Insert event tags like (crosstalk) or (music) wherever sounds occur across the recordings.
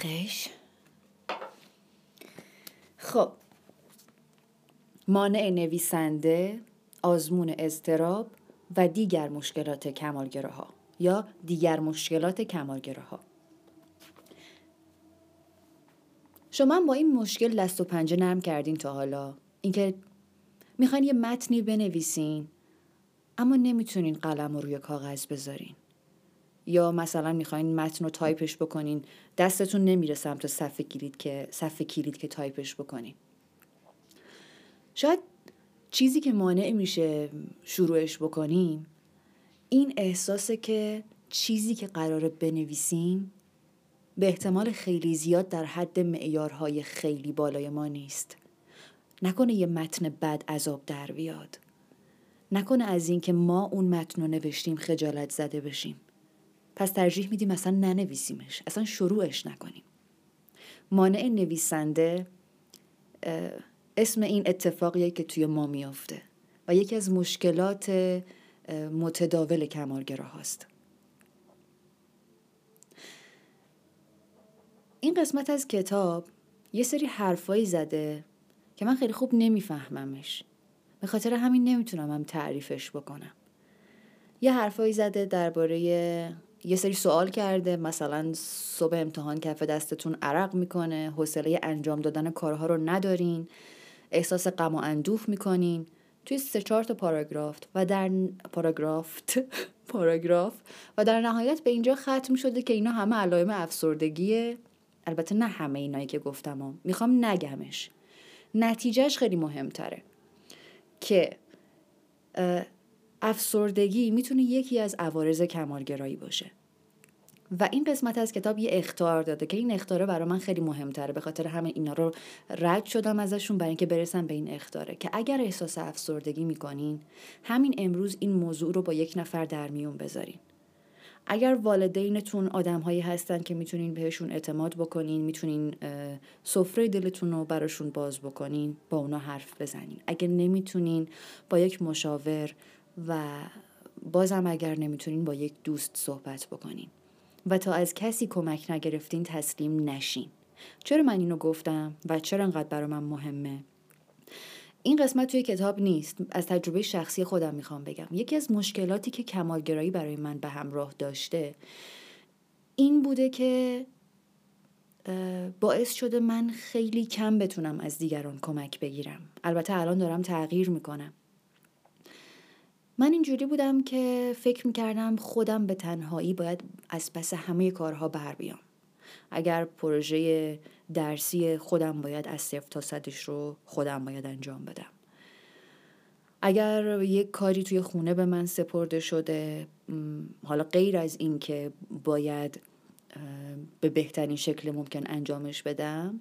خش خب. مانع نویسنده آزمون اضطراب و دیگر مشکلات کمالگراها یا دیگر مشکلات کمالگراها. شما با این مشکل دست و پنجه نرم کردین تا حالا. اینکه می‌خواین یه متنی بنویسین اما نمی‌تونین قلم رو روی کاغذ بذارین. یا مثلا می‌خواین متن رو تایپش بکنین دستتون نمیره سمت صفحه کلید که صفحه کلید که تایپش بکنین. شاید چیزی که مانع میشه شروعش بکنیم این احساسه که چیزی که قراره بنویسیم به احتمال خیلی زیاد در حد معیارهای خیلی بالای ما نیست. نکنه یه متن بد عذاب در بیاد. نکنه از اینکه ما اون متن رو نوشتیم خجالت زده بشیم. پس ترجیح میدیم اصلا ننویسیمش اصلا شروعش نکنیم. مانع نویسنده اسم این اتفاقیه که توی ما میافته و یکی از مشکلات متداول کمالگرا هاست این قسمت از کتاب یه سری حرفایی زده که من خیلی خوب نمیفهممش. به خاطر همین نمی‌تونم هم تعریفش بکنم. یه حرفایی زده درباره یه سری سوال کرده. مثلا صبح امتحان کف دستتون عرق می‌کنه. حوصله انجام دادن کارها رو ندارین. احساس غم و اندوه می‌کنین. توی سه چهار تا پاراگراف و در پاراگرافت (laughs) پاراگراف و در نهایت به اینجا ختم شده که اینا همه علائم افسردگیه. البته نه همه اینایی که گفتم هم. می‌خوام نگمش. نتیجهش خیلی مهمتره که افسردگی می‌تونه یکی از عوارض کمالگرایی باشه. و این قسمت از کتاب یه اختار داده که این اختاره برای من خیلی مهمتره به خاطر همه اینا رو رد شدم ازشون برای اینکه برسم به این اختاره که اگر احساس افسردگی می‌کنین همین امروز این موضوع رو با یک نفر در میون بذارین. اگر والدینتون آدم هایی هستن که می‌تونین بهشون اعتماد بکنین می‌تونین سفره دلتون رو براشون باز بکنین با اونا حرف بزنین. اگر نمی‌تونین با یک مشاور و بازم اگر نمی‌تونین با یک دوست صحبت بکنین. و تا از کسی کمک نگرفتین تسلیم نشین. چرا من اینو گفتم و چرا انقدر برای من مهمه؟ این قسمت توی کتاب نیست. از تجربه شخصی خودم می‌خوام بگم. یکی از مشکلاتی که کمالگرایی برای من به همراه داشته این بوده که باعث شده من خیلی کم بتونم از دیگران کمک بگیرم. البته الان دارم تغییر می‌کنم. من اینجوری بودم که فکر می‌کردم خودم به تنهایی باید از پس همه کارها بر بیام. اگر پروژه درسی خودم باید از صفر تا صدش رو خودم باید انجام بدم. اگر یک کاری توی خونه به من سپرده شده حالا غیر از این که باید به بهترین شکل ممکن انجامش بدم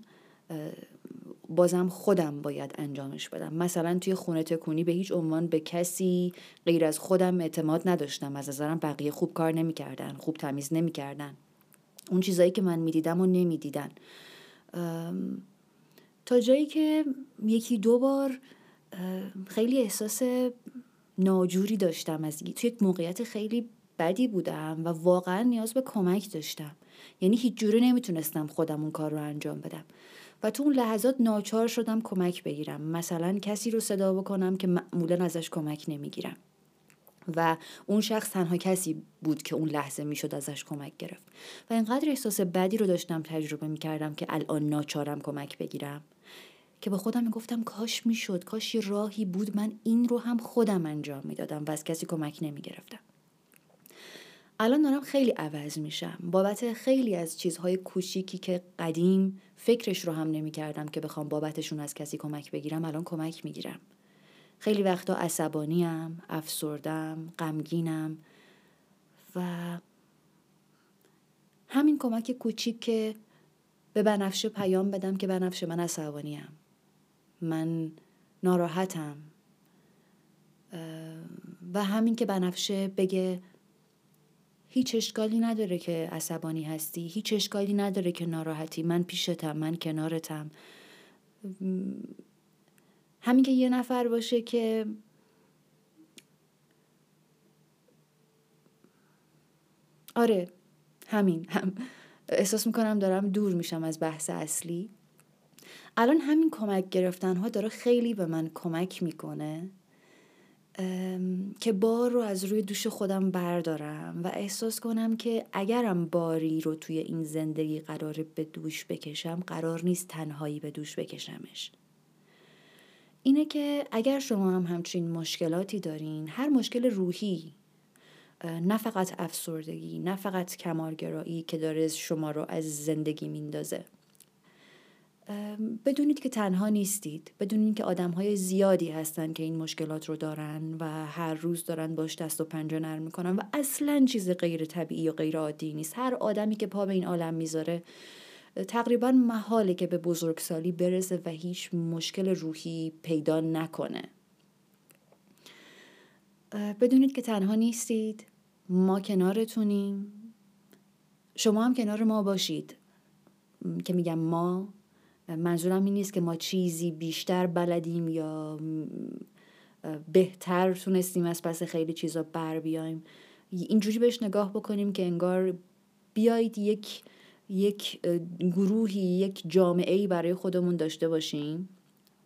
بازم خودم باید انجامش بدم. مثلا توی خونه تکونی به هیچ عنوان به کسی غیر از خودم اعتماد نداشتم. از نظرم بقیه خوب کار نمی‌کردن خوب تمیز نمی‌کردن. اون چیزایی که من می‌دیدم و نمی‌دیدن. تا جایی که یکی دو بار خیلی احساس ناجوری داشتم از توی یک موقعیت خیلی بدی بودم و واقعا نیاز به کمک داشتم. یعنی هیچ جوره نمی‌تونستم خودم اون کار رو انجام بدم. و تو اون لحظات ناچار شدم کمک بگیرم. مثلا کسی رو صدا بکنم که معمولا ازش کمک نمی‌گیرم. و اون شخص تنها کسی بود که اون لحظه می‌شد ازش کمک گرفت. و اینقدر احساس بدی رو داشتم تجربه می‌کردم که الان ناچارم کمک بگیرم. که با خودم می‌گفتم کاش می‌شد کاش یه راهی بود. من این رو هم خودم انجام می‌دادم و از کسی کمک نمی‌گرفتم. الان دارم خیلی عوض میشم. بابت خیلی از چیزهای کوچیکی که قدیم فکرش رو هم نمی‌کردم که بخوام بابتشون از کسی کمک بگیرم الان کمک می‌گیرم. خیلی وقتا عصبانیم افسردم غمگینم و همین کمک کوچیک که به بنفشه پیام بدم که بنفشه من عصبانیم. من ناراحتم. و همین که بنفشه بگه هیچ اشکالی نداره که عصبانی هستی هیچ اشکالی نداره که ناراحتی. من پیشتم من کنارتم. همین که یه نفر باشه که آره همین. هم احساس می‌کنم دارم دور میشم از بحث اصلی. الان همین کمک گرفتن ها داره خیلی به من کمک می‌کنه. که بار رو از روی دوش خودم بردارم و احساس کنم که اگرم باری رو توی این زندگی قرار به دوش بکشم قرار نیست تنهایی به دوش بکشمش. اینه که اگر شما هم همچین مشکلاتی دارین هر مشکل روحی نه فقط افسردگی نه فقط کمالگرایی که داره شما رو از زندگی میندازه. بدونید که تنها نیستید. بدونید که آدم های زیادی هستن که این مشکلات رو دارن و هر روز دارن باش دست و پنجه نرم می‌کنن و اصلا چیز غیر طبیعی و غیر عادی نیست. هر آدمی که پا به این عالم می‌ذاره تقریبا محاله که به بزرگسالی برسه و هیچ مشکل روحی پیدا نکنه. بدونید که تنها نیستید. ما کنارتونیم. شما هم کنار ما باشید. که میگم ما. منظورم این نیست که ما چیزی بیشتر بلدیم یا بهتر تونستیم از پس خیلی چیزا بر بیایم. اینجوری بهش نگاه بکنیم که انگار بیایید یک یک گروهی یک جامعه ای برای خودمون داشته باشیم.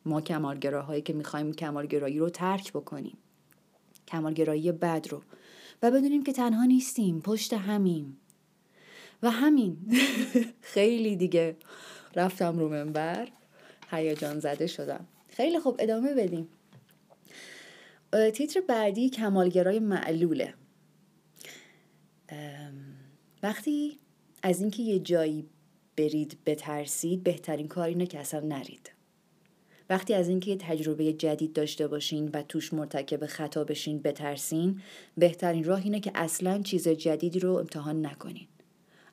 ما کمالگراهایی که می‌خوایم کمالگرایی رو ترک بکنیم. کمالگرایی بد رو. و بدونیم که تنها نیستیم پشت همیم. و همین. (laughs) خیلی دیگه. رفتم رو منبر هیجان زده شدم. خیلی خوب ادامه بدیم. تیتر بعدی کمالگرای معلوله. وقتی از اینکه یه جایی برید بترسید بهترین کار اینه که اصلا نرید. وقتی از اینکه یه تجربه جدید داشته باشین و توش مرتکب خطا بشین بترسین بهترین راه اینه که اصلا چیز جدیدی رو امتحان نکنین.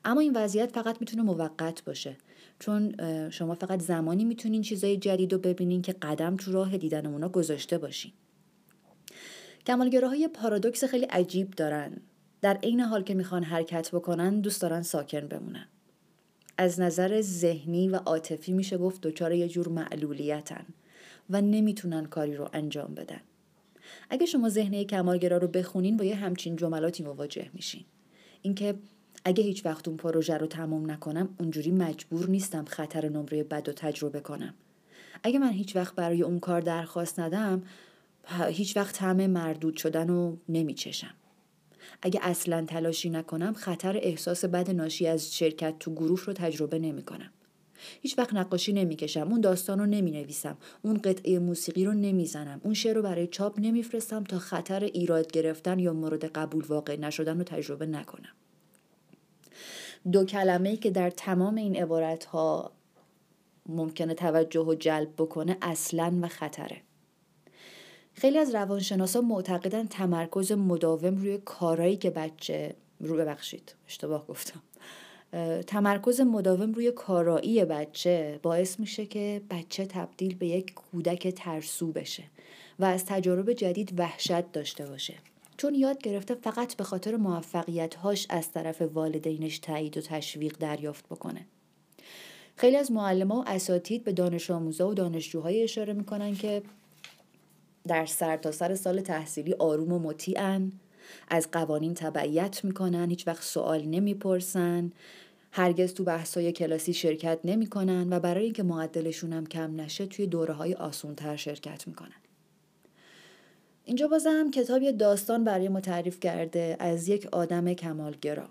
اما این وضعیت فقط می‌تونه موقت باشه. چون شما فقط زمانی می‌تونین چیزای جدید رو ببینین که قدم تو راه دیدن اونا گذاشته باشین. های پارادوکس خیلی عجیب دارن. در عین حال که می‌خوان حرکت بکنن دوست دارن ساکن بمونن. از نظر ذهنی و عاطفی میشه گفت دچار یه جور معلولیتن و نمی‌تونن کاری رو انجام بدن. اگه شما ذهنه کمالگرا رو بخونین با یه همچین جملاتی مواجه میشین. اینکه اگه هیچ وقت اون پروژه رو تمام نکنم اونجوری مجبور نیستم خطر نمره بد و تجربه کنم. اگه من هیچ وقت برای اون کار درخواست ندم هیچ وقت همه مردود شدن رو نمیچشم. اگه اصلا تلاشی نکنم خطر احساس بد ناشی از شرکت تو گروه رو تجربه نمی کنم. هیچ وقت نقاشی نمی‌کشم اون داستان رو نمی نویسم اون قطعه موسیقی رو نمی‌زنم اون شعر رو برای چاپ نمیفرستم تا خطر ایراد گرفتن یا مورد قبول واقع نشدن رو تجربه نکنم. دو کلمه ای که در تمام این عبارت ها ممکنه توجه و جلب بکنه اصلا و خطره. خیلی از روانشناسا معتقدن تمرکز مداوم روی کارایی که بچه رو ببخشید اشتباه گفتم. تمرکز مداوم روی کارایی بچه باعث میشه که بچه تبدیل به یک کودک ترسو بشه و از تجارب جدید وحشت داشته باشه. چون یاد گرفته فقط به خاطر موفقیت هاش از طرف والدینش تایید و تشویق دریافت بکنه. خیلی از معلم و اساتید به دانش آموزا و دانشجوهای اشاره می‌کنن که در سرتاسر سر سال تحصیلی آروم و مطیعن از قوانین تبعیت می‌کنن هیچ وقت سوال نمی‌پرسن هرگز تو بحثای کلاسی شرکت نمی‌کنن و برای اینکه معدلشون هم کم نشه توی دوره های آسونتر شرکت می‌کنن. اینجا بازم کتاب یه داستان برای ما تعریف کرده از یک آدم کمالگرا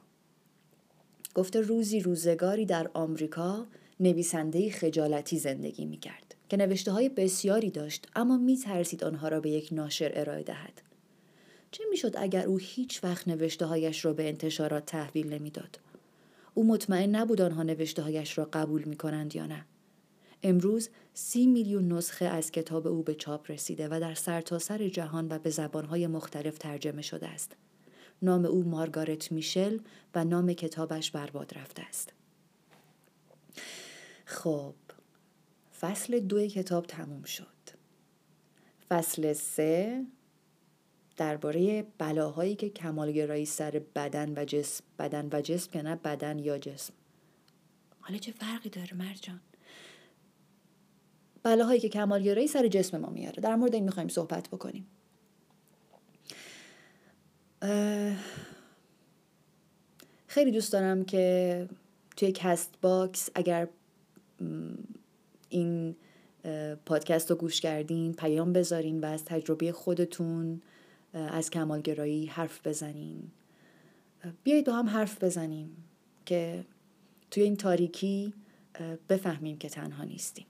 گفته روزی روزگاری در آمریکا نویسنده خجالتی زندگی می‌کرد که نوشته های بسیاری داشت اما می ترسید آنها را به یک ناشر ارائه دهد. چه می‌شد اگر او هیچ وقت نوشته هایش را به انتشارات تحویل نمی‌داد؟ او مطمئن نبود آنها نوشته هایش را قبول می کنند یا نه. امروز سی میلیون نسخه از کتاب او به چاپ رسیده و در سرتاسر سر جهان و به زبانهای مختلف ترجمه شده است. نام او مارگارت میشل و نام کتابش برباد رفته است. خب فصل دو کتاب تموم شد فصل سه درباره بلاهایی که کمالگرایی سر بدن و جسم بدن و جسم که نه بدن یا جسم حالا چه فرقی داره مرجان بلاهایی که کمالگرایی سر جسم ما میاره. در مورد این می‌خوایم صحبت بکنیم. خیلی دوست دارم که توی CastBox اگر این پادکست رو گوش کردین پیام بذارین و از تجربه خودتون از کمالگرایی حرف بزنین. بیایید با هم حرف بزنیم که توی این تاریکی بفهمیم که تنها نیستیم.